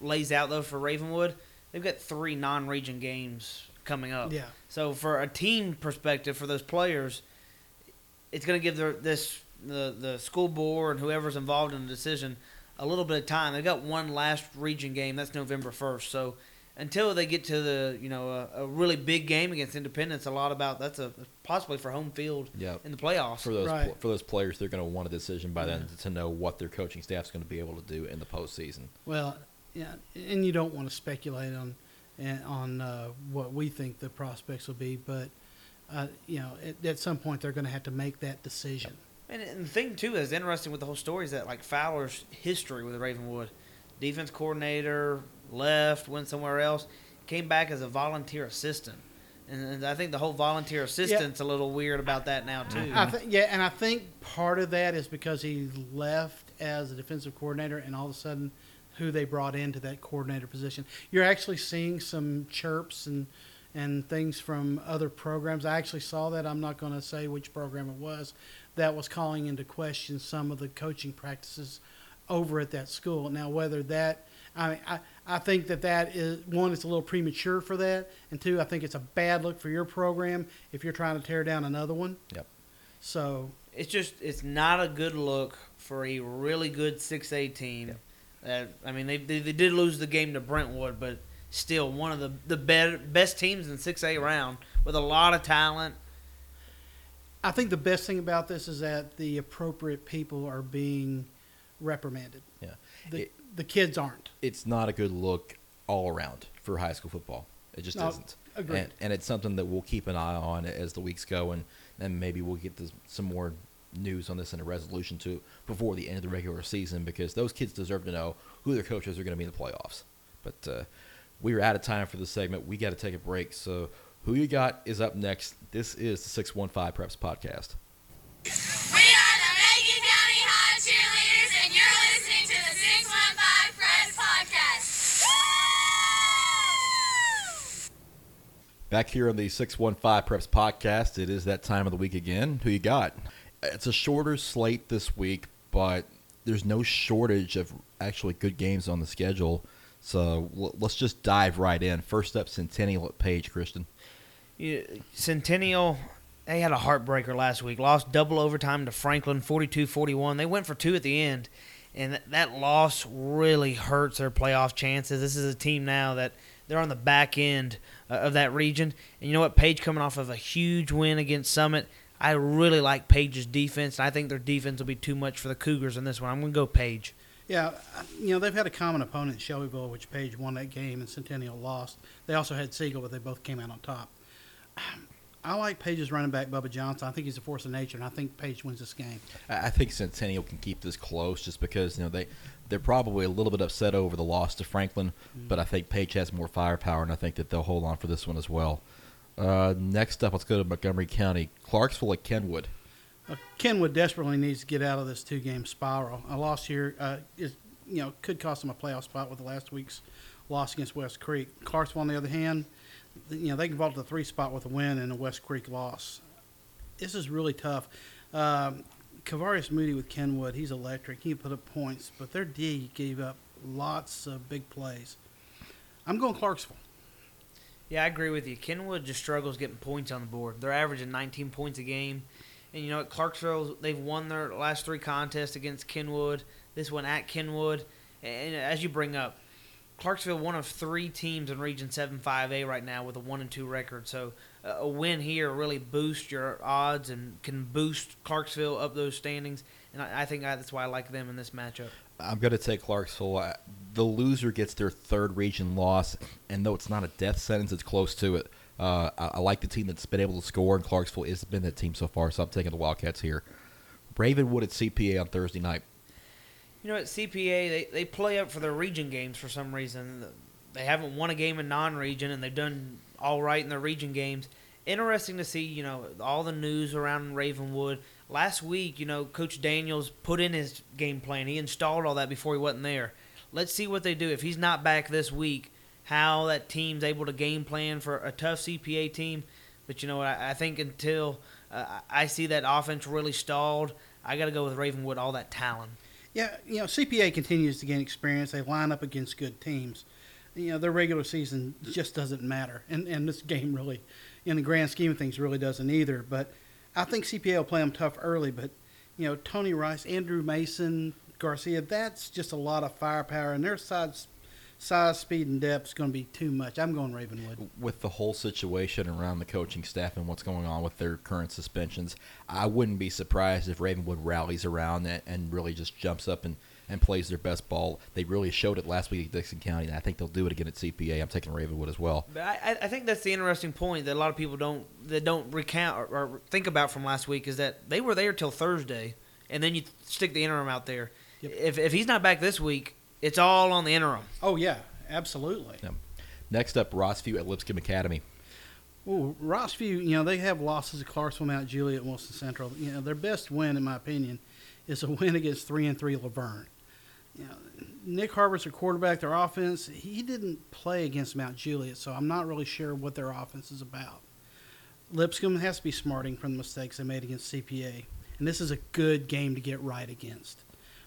lays out though for Ravenwood. They've got three non-region games coming up. Yeah. So for a team perspective, for those players, it's going to give their this the the school board and whoever's involved in the decision a little bit of time. They've got one last region game. That's November first. So until they get to the you know a, a really big game against Independence, a lot about that's a possibly for home field yeah. in the playoffs. For those Right. for those players, they're going to want a decision by then to know what their coaching staff is going to be able to do in the postseason. Well, yeah, and you don't want to speculate on on uh, what we think the prospects will be. But uh, you know, at, at some point they're going to have to make that decision. And, and the thing too that's interesting with the whole story is that like Fowler's history with Ravenwood, defense coordinator left, went somewhere else, came back as a volunteer assistant, and, and I think the whole volunteer assistant's a little weird about that now too. I think yeah, and I think part of that is because he left as a defensive coordinator, and all of a sudden, who they brought into that coordinator position, you're actually seeing some chirps and and things from other programs. I actually saw that. I'm not going to say which program it was that was calling into question some of the coaching practices over at that school. Now, whether that I mean, I, I think that that is one, it's a little premature for that, and two, I think it's a bad look for your program if you're trying to tear down another one. Yep. So it's just it's not a good look for a really good six A team. That I mean, they, they they did lose the game to Brentwood, but still one of the the better, best teams in six A round with a lot of talent. I think the best thing about this is that the appropriate people are being reprimanded. Yeah. The, It- the kids aren't. It's not a good look all around for high school football. It just No, isn't. agreed. And, and it's something that we'll keep an eye on as the weeks go, and, and maybe we'll get this, some more news on this and a resolution to before the end of the regular season because those kids deserve to know who their coaches are going to be in the playoffs. But uh, we are out of time for this segment. We got to take a break. So who you got is up next. This is the 615 Preps Podcast. We are the Macon County High Cheerleaders, and you're listening to the 615 Preps Podcast. Back here on the 615 Preps podcast, it is that time of the week again. Who you got? It's a shorter slate this week, but there's no shortage of actually good games on the schedule. So let's just dive right in. First up, Centennial at Page, Christian. You- Centennial, they had a heartbreaker last week. Lost double overtime to Franklin, 42-41. They went for two at the end, and that, that loss really hurts their playoff chances. This is a team now that they're on the back end uh, of that region. And you know what? Page coming off of a huge win against Summit. I really like Page's defense, I think their defense will be too much for the Cougars in this one. I'm going to go Page. Yeah, you know they've had a common opponent, Shelbyville, which Page won that game and Centennial lost. They also had Siegel, but they both came out on top. [SIGHS] I like Page's running back, Bubba Johnson. I think he's a force of nature, and I think Page wins this game. I I think Centennial can keep this close just because you know they they're probably a little bit upset over the loss to Franklin, mm. but I think Page has more firepower, and I think that they'll hold on for this one as well. Uh, next up, let's go to Montgomery County, Clarksville at Kenwood. Uh, Kenwood desperately needs to get out of this two-game spiral. A loss here uh, is, you know, could cost them a playoff spot with the last week's loss against West Creek. Clarksville, on the other hand, you know, they can vault to the three spot with a win and a West Creek loss. This is really tough. Um, Kavarius Moody with Kenwood, he's electric. He put up points, but their D gave up lots of big plays. I'm going Clarksville. Yeah, I agree with you. Kenwood just struggles getting points on the board. They're averaging 19 points a game. And you know what? Clarksville, they've won their last three contests against Kenwood. This one at Kenwood. And as you bring up, Clarksville, one of three teams in Region 7 5A right now with a 1 and 2 record. So uh, a win here really boosts your odds and can boost Clarksville up those standings. And I think that's why I like them in this matchup. I'm going to take Clarksville. Uh, The loser gets their third region loss, and though it's not a death sentence, it's close to it. Uh, I, I like the team that's been able to score, and Clarksville has been that team so far, so I'm taking the Wildcats here. Ravenwood at CPA on Thursday night. You know, at CPA, they, they play up for their region games for some reason. They haven't won a game in non region, and they've done all right in their region games. Interesting to see, you know, all the news around Ravenwood. Last week, you know, Coach Daniels put in his game plan. He installed all that before he wasn't there. Let's see what they do. If he's not back this week, how that team's able to game plan for a tough CPA team. But, you know, I, I think until uh, I see that offense really stalled, I got to go with Ravenwood, all that talent. Yeah, you know, CPA continues to gain experience. They line up against good teams. You know, their regular season just doesn't matter. And, and this game really, in the grand scheme of things, really doesn't either. But I think CPA will play them tough early. But, you know, Tony Rice, Andrew Mason, Garcia, that's just a lot of firepower. And their size, size speed, and depth is going to be too much. I'm going Ravenwood. With the whole situation around the coaching staff and what's going on with their current suspensions, I wouldn't be surprised if Ravenwood rallies around and really just jumps up and, and plays their best ball. They really showed it last week at Dickson County, and I think they'll do it again at CPA. I'm taking Ravenwood as well. But I, I- I think that's the interesting point that a lot of people don't that don't recount or, or think about from last week is that they were there till Thursday, and then you stick the interim out there. Yep. If if he's not back this week, it's all on the interim. Oh yeah, absolutely. Yeah. Next up, Rossview at Lipscomb Academy. Well, Rossview, you know, they have losses to Clarksville, Mount Juliet, Wilson Central. You know, their best win, in my opinion, is a [LAUGHS] win against three and three La Vergne. You know, Nick Harbert's their quarterback. Their offense, he didn't play against Mount Juliet, so I'm not really sure what their offense is about. Lipscomb has to be smarting from the mistakes they made against CPA, and this is a good game to get right against.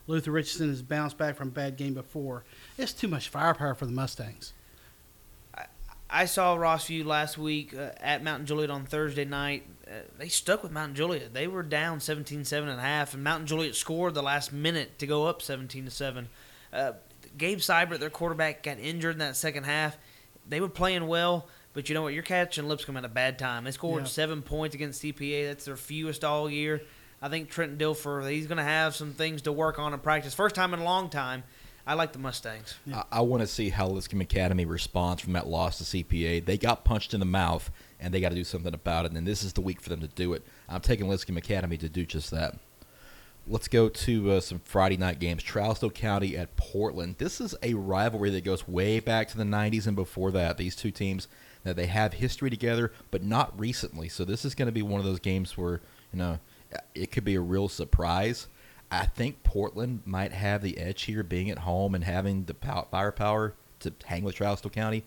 Luther Richardson has bounced back from a bad game before. It's too much firepower for the Mustangs. I saw Rossview last week uh, at Mountain Juliet on Thursday night. Uh, they stuck with Mountain Juliet. They were down 17-7 and a half, and Mountain Juliet scored the last minute to go up 17 to 7. Uh, Gabe Seibert, their quarterback, got injured in that second half. They were playing well, but you know what? You're catching Lipscomb at a bad time. They scored Yeah. seven points against CPA. That's their fewest all year. I think Trenton Dilfer, he's going to have some things to work on in practice. First time in a long time. I like the Mustangs. Yeah. I, I want to see how Lipscomb Academy responds from that loss to CPA. They got punched in the mouth, and they got to do something about it. And this is the week for them to do it. I'm taking Lipscomb Academy to do just that. Let's go to uh, some Friday night games. Trousdale County at Portland. This is a rivalry that goes way back to the 90s and before that. These two teams that they have history together, but not recently. So this is going to be one of those games where you know it could be a real surprise. I think Portland might have the edge here, being at home and having the pow- firepower to hang with Trousdale County,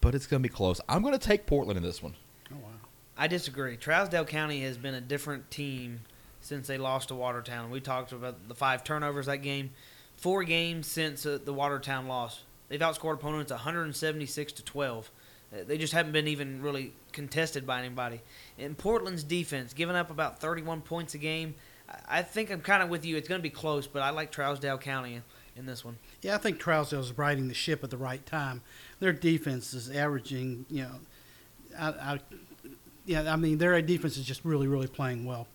but it's going to be close. I'm going to take Portland in this one. Oh wow. I disagree. Trousdale County has been a different team since they lost to Watertown. We talked about the five turnovers that game. Four games since uh, the Watertown loss. They've outscored opponents 176 to 12. Uh, They just haven't been even really contested by anybody. And Portland's defense, giving up about 31 points a game. I- think I'm kind of with you. It's going to be close, but I like Trousdale County in, in this one. Yeah, I think Trousdale's riding the ship at the right time. Their defense is averaging, you know, I, I, yeah, I mean, their defense is just really, really playing well.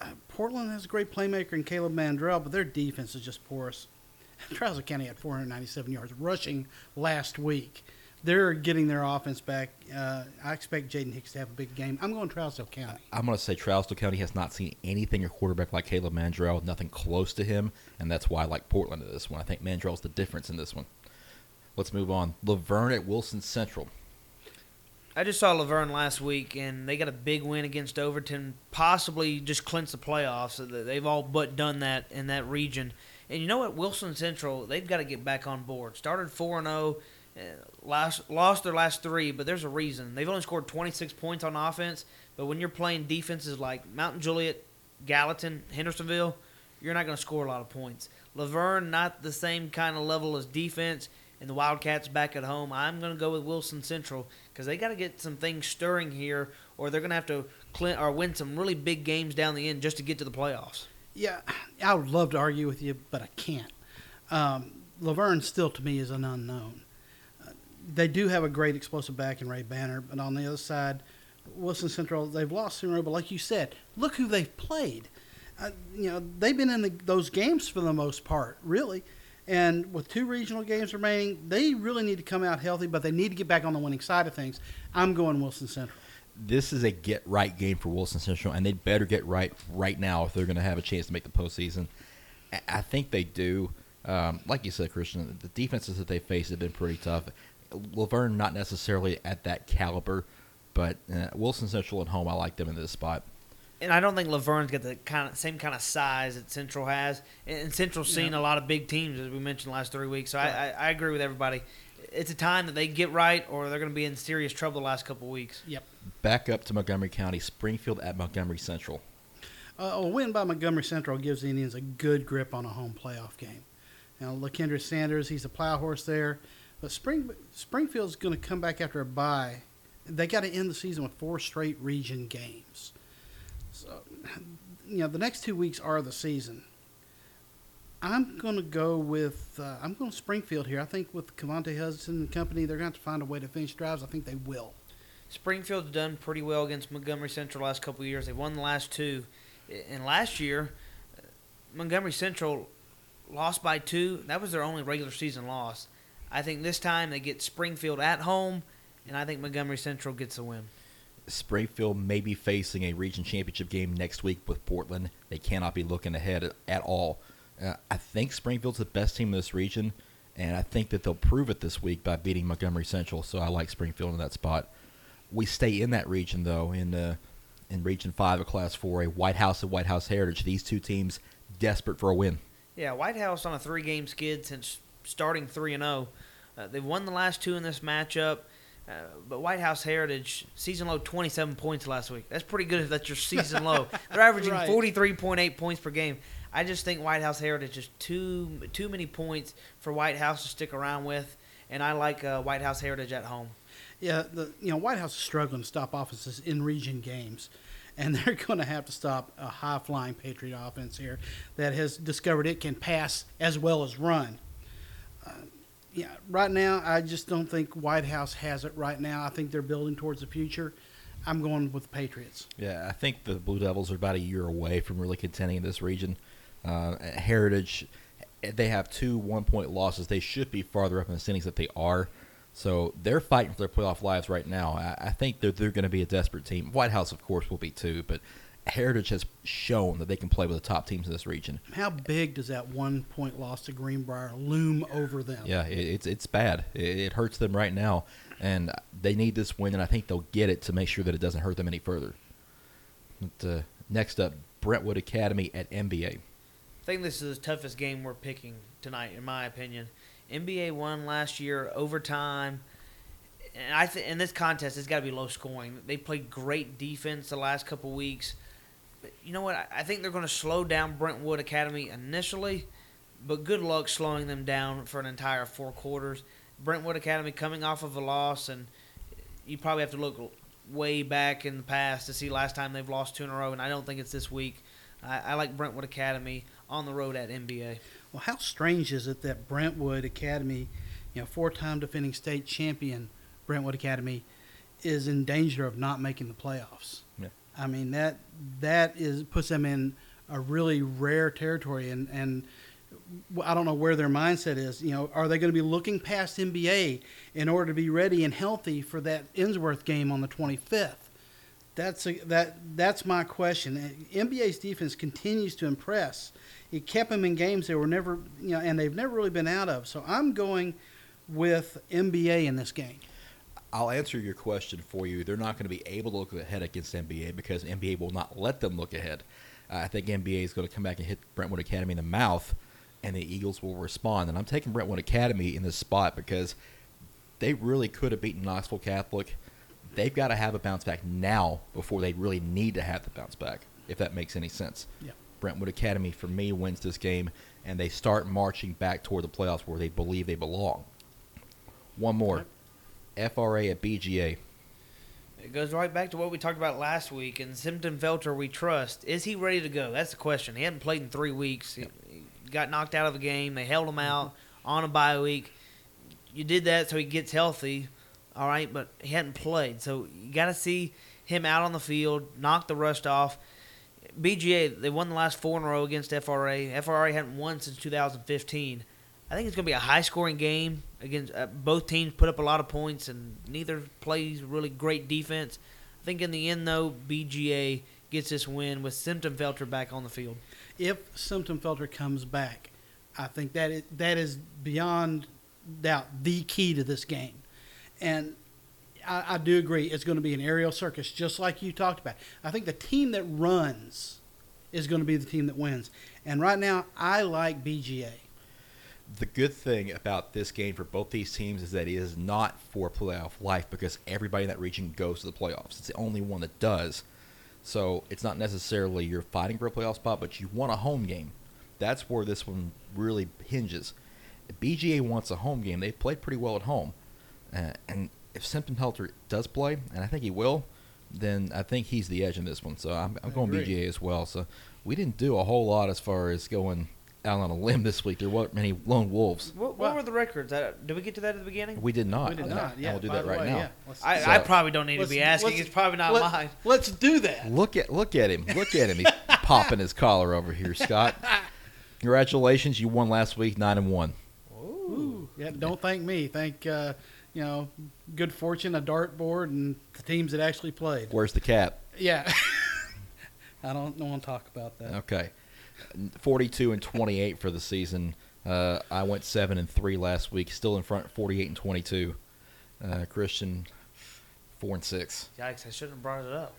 Uh, Portland has a great playmaker in Caleb Mandrell, but their defense is just porous. [LAUGHS] Trousdale County had 497 yards rushing last week. They're getting their offense back. Uh, I expect Jaden Hicks to have a big game. I'm going Trousdale County. I'm going to say Trousdale County has not seen anything a quarterback like Caleb Mandrell, nothing close to him, and that's why I like Portland in this one. I think Mandrell's the difference in this one. Let's move on. La Vergne at Wilson Central. I just saw La Vergne last week, and they got a big win against Overton, possibly just clinch the playoffs. They've all but done that in that region. And you know what? Wilson Central, they've got to get back on board. Started 4 0, last lost their last three, but there's a reason. They've only scored 26 points on offense, but when you're playing defenses like Mountain Juliet, Gallatin, Hendersonville, you're not going to score a lot of points. La Vergne, not the same kind of level as defense, and the Wildcats back at home. I'm going to go with Wilson Central because they got to get some things stirring here, or they're going to have to clean, or win some really big games down the end just to get to the playoffs. Yeah, I would love to argue with you, but I can't. Um, La Vergne still to me is an unknown. They do have a great explosive back in Ray Banner, but on the other side, Wilson Central they've lost in row. But like you said, look who they've played. Uh, you know they've been in the, those games for the most part, really. And with two regional games remaining, they really need to come out healthy, but they need to get back on the winning side of things. I'm going Wilson Central. This is a get right game for Wilson Central, and they'd better get right right now if they're going to have a chance to make the postseason. I think they do. Um, like you said, Christian, the defenses that they face have been pretty tough. La Vergne, not necessarily at that caliber, but uh, Wilson Central at home, I like them in this spot. And I don't think La Vergne's got the kind of same kind of size that Central has. And and Central's seen a lot of big teams, as we mentioned last three weeks. So I, I, I agree with everybody. It's a time that they get right, or they're going to be in serious trouble the last couple of weeks. Yep. Back up to Montgomery County, Springfield at Montgomery Central. Uh, a win by Montgomery Central gives the Indians a good grip on a home playoff game. Now, LaKendra Sanders, he's a plow horse there, but Spring Springfield's going to come back after a bye. They got to end the season with four straight region games. So, you know, the next two weeks are the season. I'm going to go with uh, I'm going to Springfield here. I think with Cavante Hudson and company, they're going to have to find a way to finish drives. I think they will. Springfield's done pretty well against Montgomery Central last couple years. They've won the last two. And last year, uh, Montgomery Central lost by two. That was their only regular season loss. I think this time they get Springfield at home, and I think Montgomery Central gets a win. Springfield may be facing a region championship game next week with Portland. They cannot be looking ahead at, all. Uh, I think Springfield's the best team in this region, and I think that they'll prove it this week by beating Montgomery Central. So I like Springfield in that spot. We stay in that region though in uh, in Region Five of Class Four, a White House and White House Heritage. These two teams desperate for a win. Yeah, White House on a three-game skid since starting three and zero. Uh, they've won the last two in this matchup. Uh, but White House Heritage season low 27 points last week. That's pretty good if that's your season low. [LAUGHS] They're averaging Right. 43.8 points per game. I just think White House Heritage is too too many points for White House to stick around with, and I like uh, White House Heritage at home. Yeah, the you know White House is struggling to stop offenses in region games, and [LAUGHS] they're going to have to stop a high flying Patriot offense here that has discovered it can pass as well as run. Yeah, right now I just don't think White House has it right now. I think they're building towards the future. I'm going with the Patriots. Yeah, I think the Blue Devils are about a year away from really contending in this region. Uh, Heritage, they have two one point losses. They should be farther up in the standings that they are. So they're fighting for their playoff lives right now. I, I think they're, they're going to be a desperate team. White House, of course, will be too, but Heritage has shown that they can play with the top teams in this region. How big does that one point loss to Greenbrier loom over them? Yeah, it, it's it's bad. It, it hurts them right now, and they need this win, and I think they'll get it to make sure that it doesn't hurt them any further. But, uh, next up, Brentwood Academy at MBA. I think this is the toughest game we're picking tonight, in my opinion. MBA won last year overtime, and I think in this contest it's got to be low scoring. They played great defense the last couple weeks. You know what? I- I think they're going to slow down Brentwood Academy initially, but good luck slowing them down for an entire four quarters. Brentwood Academy coming off of a loss, and you probably have to look way back in the past to see last time they've lost two in a row, and I don't think it's this week. I, I like Brentwood Academy on the road at MBA. Well, how strange is it that Brentwood Academy, you know, four-time defending state champion Brentwood Academy, is in danger of not making the playoffs? I mean that that is puts them in a really rare territory, and and I don't know where their mindset is. You know, are they going to be looking past MBA in order to be ready and healthy for that Ensworth game on the 25th? That's a, that that's my question. MBA's defense continues to impress. It kept them in games they were never, you know, and they've never really been out of. So I'm going with MBA in this game. I'll answer your question for you. They're not going to be able to look ahead against MBA because MBA will not let them look ahead. Uh, I think MBA is going to come back and hit Brentwood Academy in the mouth, and the Eagles will respond. And I'm taking Brentwood Academy in this spot because they really could have beaten Knoxville Catholic. They've got to have a bounce back now before they really need to have the bounce back, if that makes any sense. Yeah. Brentwood Academy, for me, wins this game, and they start marching back toward the playoffs where they believe they belong. One more. FRA at BGA. It goes right back to what we talked about last week. And Simpton Felter, we trust. Is he ready to go? That's the question. He hadn't played in three weeks. He, he got knocked out of the game. They held him mm-hmm. out on a bye week. You did that so he gets healthy, all right, but he hadn't played. So you got to see him out on the field, knock the rust off. BGA, they won the last four in a row against FRA. FRA hadn't won since 2015. I think it's going to be a high scoring game. Against uh, both teams put up a lot of points, and neither plays really great defense. I think in the end, though, BGA gets this win with Simpton Felter back on the field. If Simpson Felter comes back, I think that is, that is beyond doubt the key to this game. And I, I do agree it's going to be an aerial circus, just like you talked about. I think the team that runs is going to be the team that wins. And right now, I like BGA. The good thing about this game for both these teams is that it is not for playoff life because everybody in that region goes to the playoffs. It's the only one that does. So it's not necessarily you're fighting for a playoff spot, but you want a home game. That's where this one really hinges. BGA wants a home game. They've played pretty well at home. Uh, and if Simpson Helter does play, and I think he will, then I think he's the edge in this one. So I'm, I'm going agree. BGA as well. So we didn't do a whole lot as far as going out on a limb this week. There weren't many lone wolves. What, what Well- were the records? Uh, did we get to that at the beginning? We did not. We did Okay. not. And Yeah, we'll do that right way, now. yeah. Let's- I, So- I probably don't need to be asking. It's probably not let- mine. Let's do that. Look at look at him. Look at him. He's [LAUGHS] popping his collar over here, Scott. [LAUGHS] Congratulations, you won last week, nine and one. Ooh, yeah, don't thank me. Thank uh, you know, good fortune, a dartboard, and the teams that actually played. Where's the cap? Yeah. [LAUGHS] I don't, don't want to talk about that. Okay, forty-two and twenty-eight for the season. Uh, I went seven and three last week, still in front, forty-eight and twenty-two. Uh, Christian, four and six. Yikes! I shouldn't have brought it up.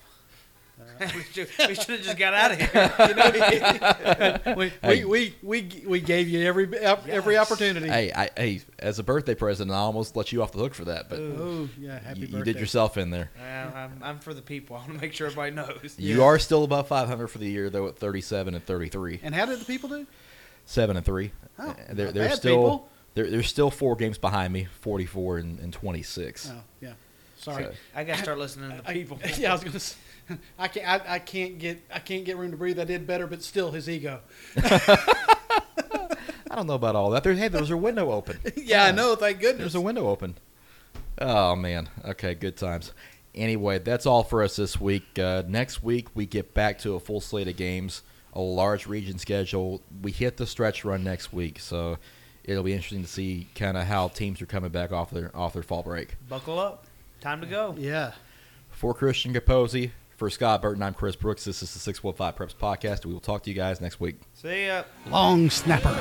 We should have just got out of here. You know? [LAUGHS] we, Hey. we, we, we, we gave you every every Yes. opportunity. Hey, I, hey, as a birthday present, I almost let you off the hook for that, but Oh yeah, happy you, birthday! you did yourself in there. Yeah, I'm, I'm for the people. [LAUGHS] I want to make sure everybody knows. You are still above 500 for the year, though, at 37 and 33, And how did the people do? seven and three. Oh, Uh, they're they're bad, still people. they're they're still four games behind me, 44 and, and 26. Oh yeah, sorry. So- I got to start listening to the people. [LAUGHS] yeah, I was gonna. Say, [LAUGHS] I can't. I, I can't get. I can't get room to breathe. I did better, but still, his ego. [LAUGHS] I don't know about all that. There, hey, there was a window open. [LAUGHS] yeah, I know. Thank goodness. There's a window open. Oh man. Okay, good times. Anyway, that's all for us this week. Uh, next week we get back to a full slate of games, a large region schedule. We hit the stretch run next week, so it'll be interesting to see kind of how teams are coming back off their off their fall break. Buckle up. Time to go. Yeah. For Christian Kaposy, for Scott Burton, I'm Chris Brooks. This is the 615 Preps Podcast. We will talk to you guys next week. See ya. Long snapper.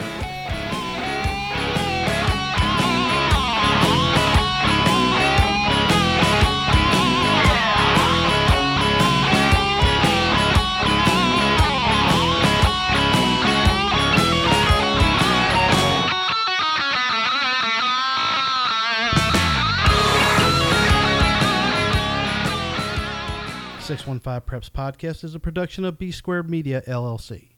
Six one five Preps Podcast is a production of B Squared Media LLC.